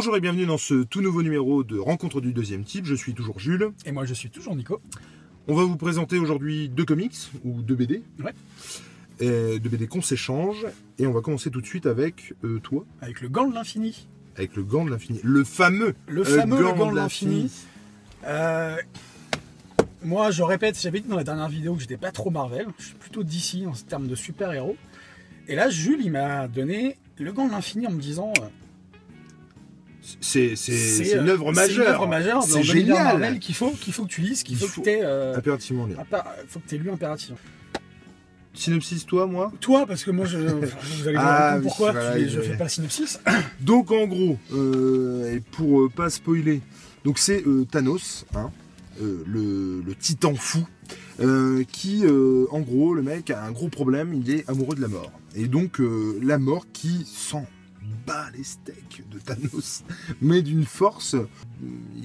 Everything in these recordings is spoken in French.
Bonjour et bienvenue dans ce tout nouveau numéro de Rencontre du deuxième type. Je suis toujours Jules. Et moi je suis toujours Nico. On va vous présenter aujourd'hui deux comics ou deux BD. Ouais. Euh, deux BD qu'on s'échange. Et on va commencer tout de suite avec euh, toi, Avec le gant de l'infini. avec le gant de l'infini. Le fameux. Le euh, fameux le gant de l'infini. Euh, moi je répète, j'avais dit dans la dernière vidéo que j'étais pas trop Marvel. Je suis plutôt DC en termes de super-héros. Et là Jules il m'a donné le gant de l'infini en me disant C'est c'est- c'est euh, une œuvre c'est majeure. une œuvre majeure C'est génial. Marvel qu'il faut, qu'il faut que tu lises, qu'il Il faut, faut- que tu aies, Impérativement lire. faut que tu lu impérativement. Synopsis, toi, moi Toi, parce que moi je, vous allez Ah, oui, pourquoi voilà, je, je fais pas le synopsis. Donc en gros, euh, et pour euh, pas spoiler, donc c'est euh, Thanos, hein, euh, le, le titan fou, euh, qui euh, en gros le mec a un gros problème, il est amoureux de la mort. Et donc euh, la mort qui s'en les steaks de Thanos, mais d'une force, euh,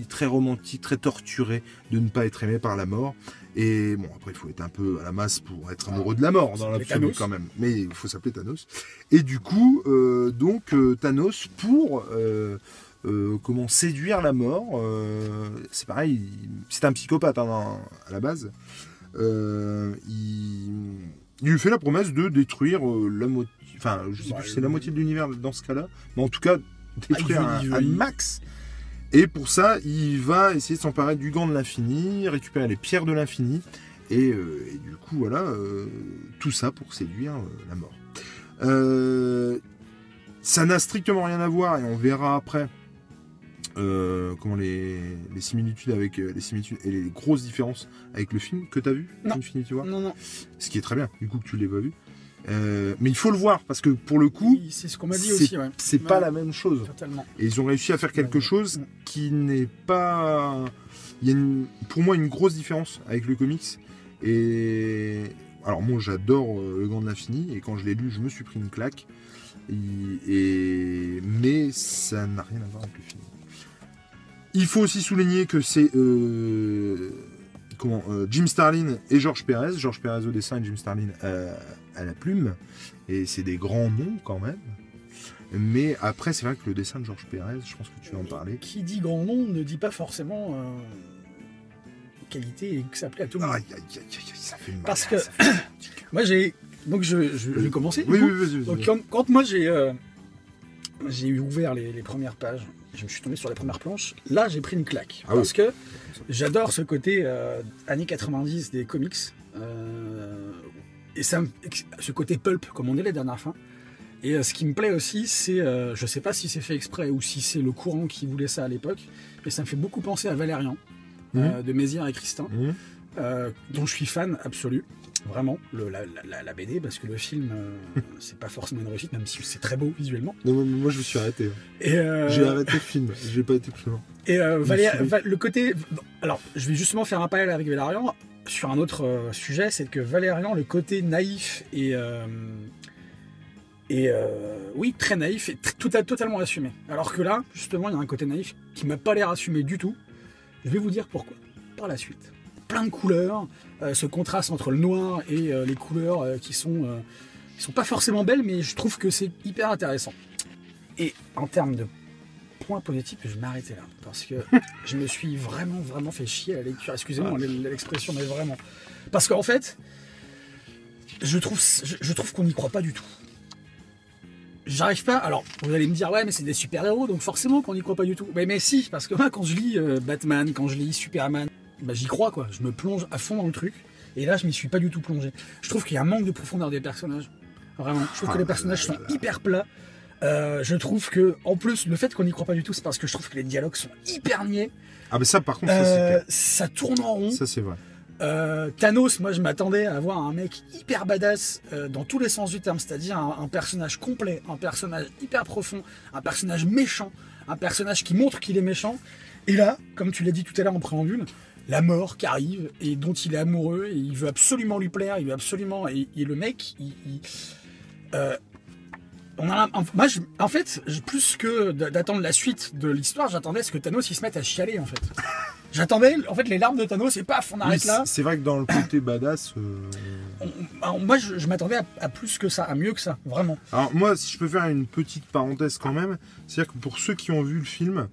très romantique, très torturé de ne pas être aimé par la mort. Et bon, après, il faut être un peu à la masse pour être amoureux de la mort, dans l'absolu quand même. Mais il faut s'appeler Thanos. Et du coup, euh, donc, euh, Thanos, pour euh, comment séduire la mort, c'est pareil, il- c'est un psychopathe hein, à la base. Il, il lui fait la promesse de détruire la moitié, enfin, je sais Ouais, plus si c'est la il- moitié de l'univers dans ce cas-là, mais en tout cas, détruire Ah, veut- un, max. Et pour ça, il va essayer de s'emparer du gant de l'infini, récupérer les pierres de l'infini, et, euh, et du coup, voilà, euh, tout ça pour séduire euh, la mort. Euh, ça n'a strictement rien à voir, et on verra après euh, comment les, les similitudes avec euh, les similitudes et les grosses différences avec le film que tu as vu, Non. Infinity War, non, non. ce qui est très bien, du coup que tu l'aies pas vu. Euh, mais il faut le voir parce que pour le coup, C'est ce qu'on m'a dit aussi, ouais. c'est Ouais. pas la même chose. Totalement. Et ils ont réussi à faire quelque chose qui n'est pas. Il y a une- pour moi une grosse différence avec le comics. Et alors moi j'adore euh, le Gant de l'Infini et quand je l'ai lu je me suis pris une claque. Et... et- Mais ça n'a rien à voir avec le film. Il faut aussi souligner que c'est euh, comment euh, Jim Starlin et George Perez. George Perez au dessin et Jim Starlin euh, à la plume. Et c'est des grands noms quand même. Mais après, c'est vrai que le dessin de Georges Pérez, je pense que tu vas en parler. Qui dit grand nom ne dit pas forcément euh, qualité et que ça plaît à tout le monde. Aïe, aïe, aïe, aïe, aïe, ça fait mal. Parce que-. Moi j'ai. Donc je, vais commencer. Oui, oui, vas-y. Donc quand, quand moi j'ai euh, j'ai ouvert les, les premières pages, je me suis tombé sur les premières planches. Là j'ai pris une claque Ah oui. parce que j'adore ce côté euh, années 90 des comics euh, et ça, me- ce côté pulp comme on est la dernière fois. Et euh, ce qui me plaît aussi, c'est, euh, je sais pas si c'est fait exprès ou si c'est le courant qui voulait ça à l'époque, mais ça me fait beaucoup penser à Valérian euh, de Mézières et Christin Mmh. euh, dont je suis fan absolu. Vraiment, le- la, la- la BD, parce que le film, c'est pas forcément une réussite, même si c'est très beau visuellement. Non, mais moi, je me suis arrêté. Euh, J'ai arrêté le film. J'ai pas été plus loin. et Valé- suis- le côté. Alors, je vais justement faire un parallèle avec Valérian sur un autre euh, sujet, c'est que Valérian, le côté naïf et. euh, et euh, oui, très naïf et à- totalement assumé. Alors que là, justement, il y a un côté naïf qui m'a pas l'air assumé du tout. Je vais vous dire pourquoi. Par la suite. Plein de couleurs, ce contraste entre le noir et les couleurs qui sont, qui sont pas forcément belles, mais je trouve que c'est hyper intéressant. Et en termes de points positifs, je vais m'arrêter là. Parce que je me suis vraiment, vraiment fait chier à la lecture. Excusez-moi l'expression, mais vraiment. Parce qu'en fait, je trouve, je, je trouve qu'on n'y croit pas du tout. J'arrive pas. Alors, vous allez me dire, ouais, mais c'est des super-héros, donc forcément qu'on n'y croit pas du tout. Mais, mais si, parce que moi, quand je lis euh, Batman, quand je lis Superman, bah, j'y crois, quoi. Je me plonge à fond dans le truc. Et là, je m'y suis pas du tout plongé. Je trouve qu'il y a un manque de profondeur des personnages. Vraiment. Je trouve que Ah les personnages sont hyper plats. Euh, je trouve que, en plus, le fait qu'on n'y croit pas du tout, c'est parce que je trouve que les dialogues sont hyper niais. Ah, mais ça, par contre, ça, Euh, ça tourne en rond. Ça, c'est vrai. Euh, Thanos, moi je m'attendais à avoir un mec hyper badass euh, dans tous les sens du terme, c'est-à-dire un, un personnage complet, un personnage hyper profond, un personnage méchant, un personnage qui montre qu'il est méchant. Et là, comme tu l'as dit tout à l'heure en préambule, la mort qui arrive et dont il est amoureux et il veut absolument lui plaire, il veut absolument et, et le mec, il, il- euh, on a, en- moi, je- en fait, je- plus que d'attendre la suite de l'histoire, j'attendais à ce que Thanos il se mette à chialer en fait. J'attendais en fait les larmes de Thanos et paf, on Oui, arrête là. c'est- c'est vrai que dans le côté badass, euh, On- alors, moi, je, je m'attendais à, à plus que ça, à mieux que ça, vraiment. Alors moi, si je peux faire une petite parenthèse quand même, c'est-à-dire que pour ceux qui ont vu le film,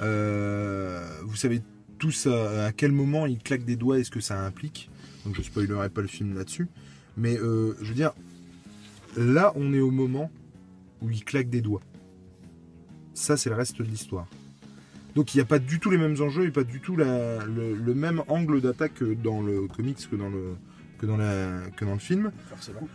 euh, vous savez tous à, à quel moment il claque des doigts et ce que ça implique. Donc je spoilerai pas le film là-dessus. Mais euh, je veux dire, là on est au moment où il claque des doigts. Ça c'est le reste de l'histoire. Donc il n'y a pas du tout les mêmes enjeux et pas du tout la- le, le même angle d'attaque que dans le comics que dans le, que dans la, que dans le film. Forcément.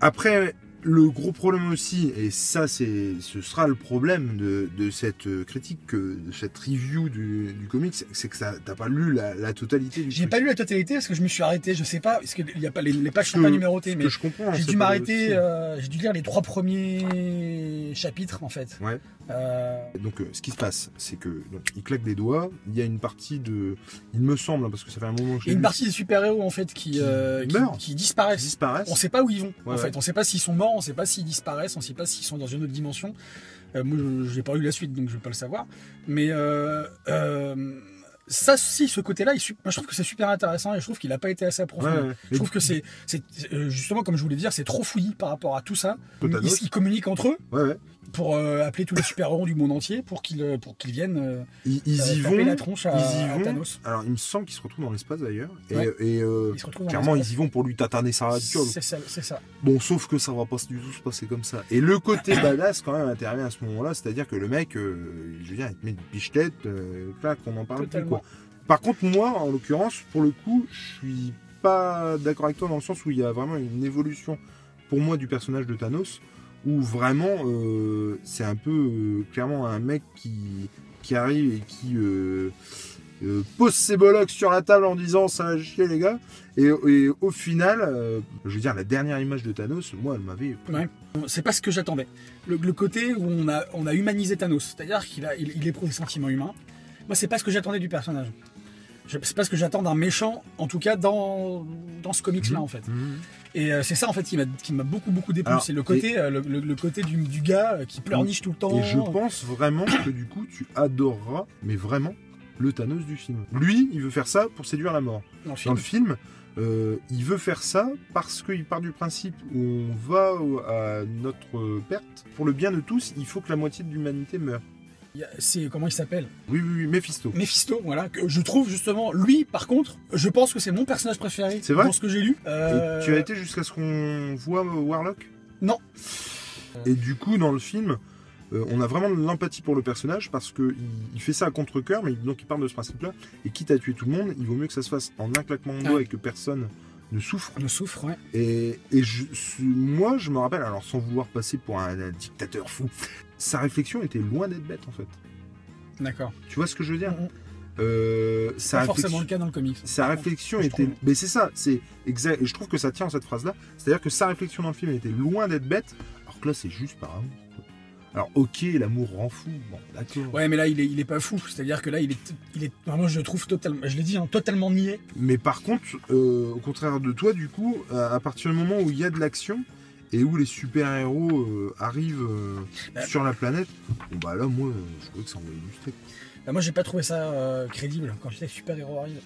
Après, le gros problème aussi, et ça, c'est, ce sera le problème de, de cette euh, critique, que- de cette review du, du comics, c'est que ça, t'as pas lu la, la totalité du J'ai truc. pas lu la totalité parce que je me suis arrêté, je sais pas, parce que y a pas, les, les pages sont pas numérotées, mais je comprends. j'ai dû m'arrêter, euh, j'ai dû lire les trois premiers chapitres en fait. Ouais. Euh, Donc, euh, ce qui se passe, c'est que donc, il claque des doigts. Il y a une partie de, il me semble, hein, parce que ça fait un moment que Il y j'ai a une lu, partie des super-héros en fait qui, Qui euh, qui, meurent. qui qui disparaissent. disparaissent. On sait pas où ils vont. Ouais, en fait, on sait pas s'ils sont morts, on sait pas s'ils disparaissent, on sait pas s'ils sont dans une autre dimension. Euh, moi, je n'ai pas lu la suite, donc je vais pas le savoir. Mais euh, euh, ça, si, ce côté-là, moi, je trouve que c'est super intéressant et je trouve qu'il n'a pas été assez approfondi. Ouais, ouais. Je trouve que c'est, justement comme je voulais dire, c'est trop fouillis par rapport à tout ça. Ils, communiquent entre eux ouais. Pour euh, appeler tous les super-héros du monde entier pour qu'ils euh, pour qu'ils viennent euh, Ils, ils euh, y taper vont. la tronche à, ils y à vont. Thanos. Alors, il me semble qu'ils se retrouvent dans l'espace d'ailleurs. Et, Ouais. et, euh, Ils se retrouvent dans clairement, l'espace. ils y vont pour lui tataner sa gueule. C'est ça, c'est ça. Bon, sauf que ça va pas du tout se passer comme ça. Et le côté badass, quand même, intervient à ce moment-là. C'est-à-dire que le mec, euh, je veux dire, il te met une pichetette, euh, clac, on en parle plus, quoi. Par contre, moi, en l'occurrence, pour le coup, je suis pas d'accord avec toi dans le sens où il y a vraiment une évolution, pour moi, du personnage de Thanos, où vraiment, euh, c'est un peu, euh, clairement, un mec qui, arrive et qui... euh, pose ses bollocks sur la table en disant ça va chier les gars et, au final je veux dire la dernière image de Thanos moi elle m'avait Ouais. C'est pas ce que j'attendais. Le, côté où on a, a humanisé Thanos, c'est-à-dire qu'il a, il, il éprouve des sentiments humains. Moi, c'est pas ce que j'attendais du personnage. C'est pas ce que j'attends d'un méchant, en tout cas dans, dans ce comics-là, Mhm. en fait. Mhm. Et euh, c'est ça, en fait, qui m'a beaucoup, beaucoup déplu. C'est le côté, euh, le, le- le côté du, du gars euh, qui pleurniche tout le temps. et je pense vraiment que du coup tu adoreras mais vraiment le Thanos du film lui il veut faire ça pour séduire la mort dans le dans film. le film euh, il veut faire ça parce qu'il part du principe où on va à notre perte pour le bien de tous il faut que la moitié de l'humanité meure C'est comment il s'appelle? Oui oui oui Mephisto Mephisto, voilà. Que je trouve justement, lui, par contre, je pense que c'est mon personnage préféré. C'est vrai? Dans ce que j'ai lu. Euh, tu as été jusqu'à ce qu'on voit euh, Warlock? Non. Et du coup, dans le film, euh, on a vraiment de l'empathie pour le personnage parce que il, il fait ça à contre-coeur, mais donc il part de ce principe-là. Et quitte à tuer tout le monde, il vaut mieux que ça se fasse en un claquement de doigts et que personne ne souffre. Ne souffre, ouais. Et, et je- moi, je me rappelle, alors sans vouloir passer pour un, un dictateur fou, sa réflexion était loin d'être bête en fait. D'accord. Tu vois ce que je veux dire Mhm. euh, C'est pas forcément le cas dans le comics. sa réflexion était. trouve. Mais c'est ça, c'est exact. Et je trouve que ça tient en cette phrase-là. C'est-à-dire que sa réflexion dans le film était loin d'être bête, alors que là, c'est juste par amour. Alors, ok, l'amour rend fou. Bon, d'accord. Ouais, mais là, il est, il est pas fou. C'est-à-dire que là, il est, il est, vraiment, je le trouve totalement, je l'ai dit, hein, totalement niais. Mais par contre, euh, au contraire de toi, du coup, à à partir du moment où il y a de l'action et où les super-héros euh, arrivent euh, Bah. sur la planète, bon, bah là, moi, je trouvais que ça envoyait du steak. Bah, moi, j'ai pas trouvé ça crédible quand les super-héros arrivent.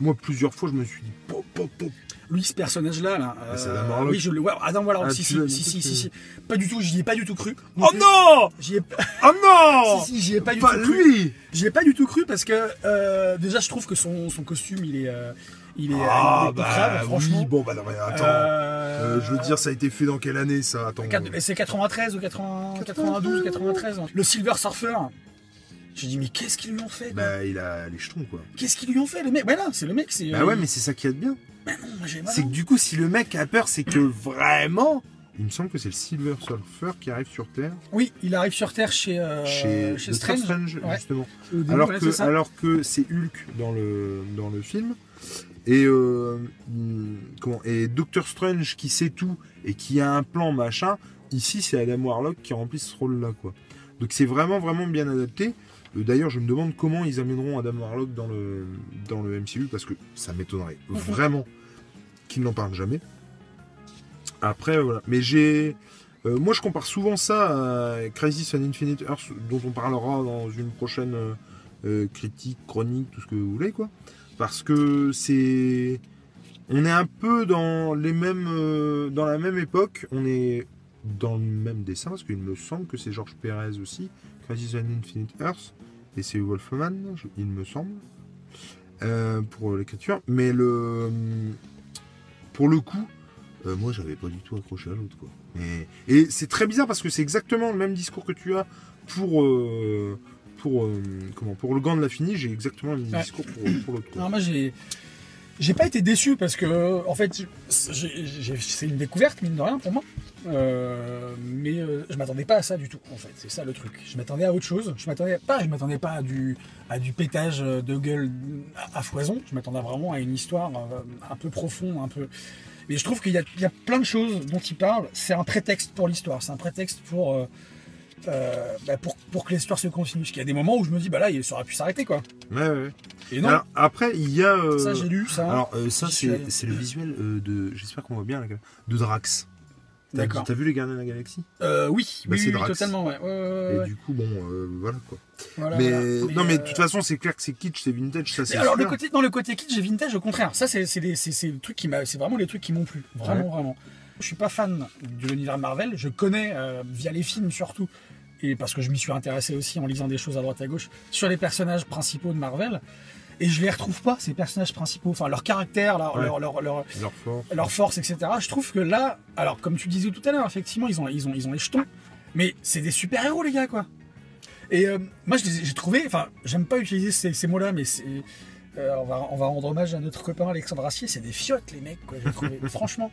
Moi, plusieurs fois, je me suis dit, pop, pop. Lui, ce personnage-là, là. Ah, c'est euh. Oui, je le vois. Adam Warlock, Ah, si, tu l'as si, si, si, que- si, si. Pas du tout, j'y ai pas du tout cru. Oh non J'y ai, Oh non si, si, j'y ai pas du Pas tout cru. lui J'y ai pas du tout cru parce que, euh, déjà, je trouve que son, son costume, il est, euh, il est, Ah, il est bah crade, franchement. oui, bon, bah non, mais attends. Euh, Euh, je veux dire, ça a été fait dans quelle année ça? Attends. C'est 93 ou 80 92 ou 93. hein. Le Silver Surfer. J'ai dit, mais qu'est-ce qu'ils lui ont fait quoi Bah, il a les jetons, quoi. Qu'est-ce qu'ils lui ont fait, le mec? Voilà, c'est le mec. c'est Bah ouais, mais c'est ça qui est bien. Bah non, moi j'ai C'est que du coup, si le mec a peur, c'est que vraiment. Il me semble que c'est le Silver Surfer qui arrive sur Terre Oui, il arrive sur Terre chez, euh, chez, Strange. Strange, Ouais. justement. Début, Alors voilà, que, alors que c'est Hulk dans le, dans le film. Et, euh, hum, comment, et Doctor Strange qui sait tout et qui a un plan machin. Ici, c'est Adam Warlock qui remplit ce rôle-là. quoi. Donc c'est vraiment, vraiment bien adapté. Euh, D'ailleurs, je me demande comment ils amèneront Adam Warlock dans le, dans le MCU parce que ça m'étonnerait vraiment qu'ils n'en parlent jamais. Après, voilà. Mais j'ai. euh, moi, je compare souvent ça à Crisis on Infinite Earth, dont on parlera dans une prochaine euh, euh, critique, chronique, tout ce que vous voulez, quoi. Parce que c'est. on est un peu dans les mêmes, euh, dans la même époque. On est dans le même dessin parce qu'il me semble que c'est Georges Pérez aussi, Crisis on Infinite Earth, et c'est Wolfman, il me semble, euh, pour l'écriture. Mais le, pour le coup, euh, moi j'avais pas du tout accroché à l'autre quoi. Et, et c'est très bizarre parce que c'est exactement le même discours que tu as pour euh, pour comment pour le gant de la finie. J'ai exactement le même Ouais. discours pour, pour l'autre. Alors moi j'ai j'ai pas été déçu parce que en fait c'est une découverte mine de rien pour moi. Euh, mais euh, je m'attendais pas à ça du tout en fait. C'est ça le truc. Je m'attendais à autre chose. Je m'attendais pas. Je m'attendais pas à du à du pétage de gueule à, à foison. Je m'attendais vraiment à une histoire euh, un peu profonde, un peu. Mais je trouve qu'il y, a- il y a plein de choses dont il parle. C'est un prétexte pour l'histoire. C'est un prétexte pour euh, euh, bah, pour, pour que l'histoire se continue. Parce qu'il y a des moments où je me dis bah là il aurait pu s'arrêter quoi. Ouais, ouais. Et non. Alors, après, il y a. euh, ça j'ai lu ça. Alors, euh, ça, c'est c'est le visuel euh, de. J'espère qu'on voit bien, là, de Drax. T'as D'accord. t'as vu les Gardiens de la Galaxie Euh, oui, Bah, oui, c'est oui, Drax. totalement, ouais. ouais, ouais, Et du coup, bon, euh, voilà quoi. Voilà, mais, voilà. non, mais de euh, toute façon, c'est clair que c'est kitsch, c'est vintage, ça c'est alors le côté, dans le côté kitsch et vintage, au contraire, ça c'est c'est des- c'est- c'est le truc qui m'a, c'est vraiment les trucs qui m'ont plu, vraiment, vraiment. Je suis pas fan de l'univers Marvel, je connais via les films surtout, et parce que je m'y suis intéressé aussi en lisant des choses à droite à gauche sur les personnages principaux de Marvel, et je les retrouve pas ces personnages principaux, enfin leur caractère, leur, Ouais. leur, leur, leur- Leur force. leur force, etc. Je trouve que là, alors comme tu disais tout à l'heure, effectivement, ils ont, ils ont, ils ont les jetons, mais c'est des super héros les gars, quoi. Et euh, moi, j'ai trouvé, enfin, j'aime pas utiliser ces, ces mots-là, mais c'est, euh, on va, on va rendre hommage à notre copain Alexandre Assier, c'est des fiottes les mecs, quoi. J'ai trouvé, franchement,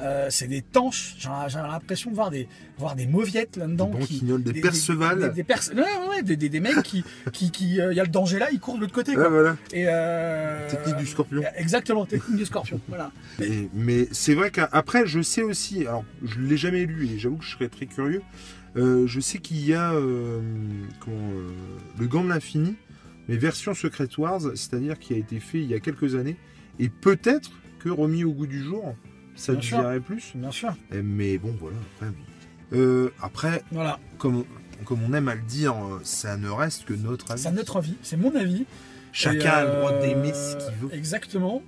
euh, c'est des tanches. J'ai l'impression de voir des, voir des mauviettes là-dedans. Des qui- des Perceval. des, des Perce- ouais, ouais, des, des- des mecs qui, qui, qui, euh, y a le danger là, ils courent de l'autre côté, quoi. Ouais, voilà. Et euh, Technique du scorpion. Exactement, technique du scorpion. Voilà. Et- mais c'est vrai qu'après, je sais aussi, alors je l'ai jamais lu et j'avoue que je serais très curieux. je sais qu'il y a comment, le Gant de l'Infini, mais version Secret Wars, c'est-à-dire qui a été fait il y a quelques années, et peut-être que remis au goût du jour, ça Bien sûr. dirait plus. Bien sûr. Eh, Mais bon, voilà. Après. Euh, après Voilà. comme, on- comme on aime à le dire, euh, ça ne reste que notre avis. C'est notre avis, c'est mon avis. Chacun a le droit euh, d'aimer ce qu'il veut. Exactement.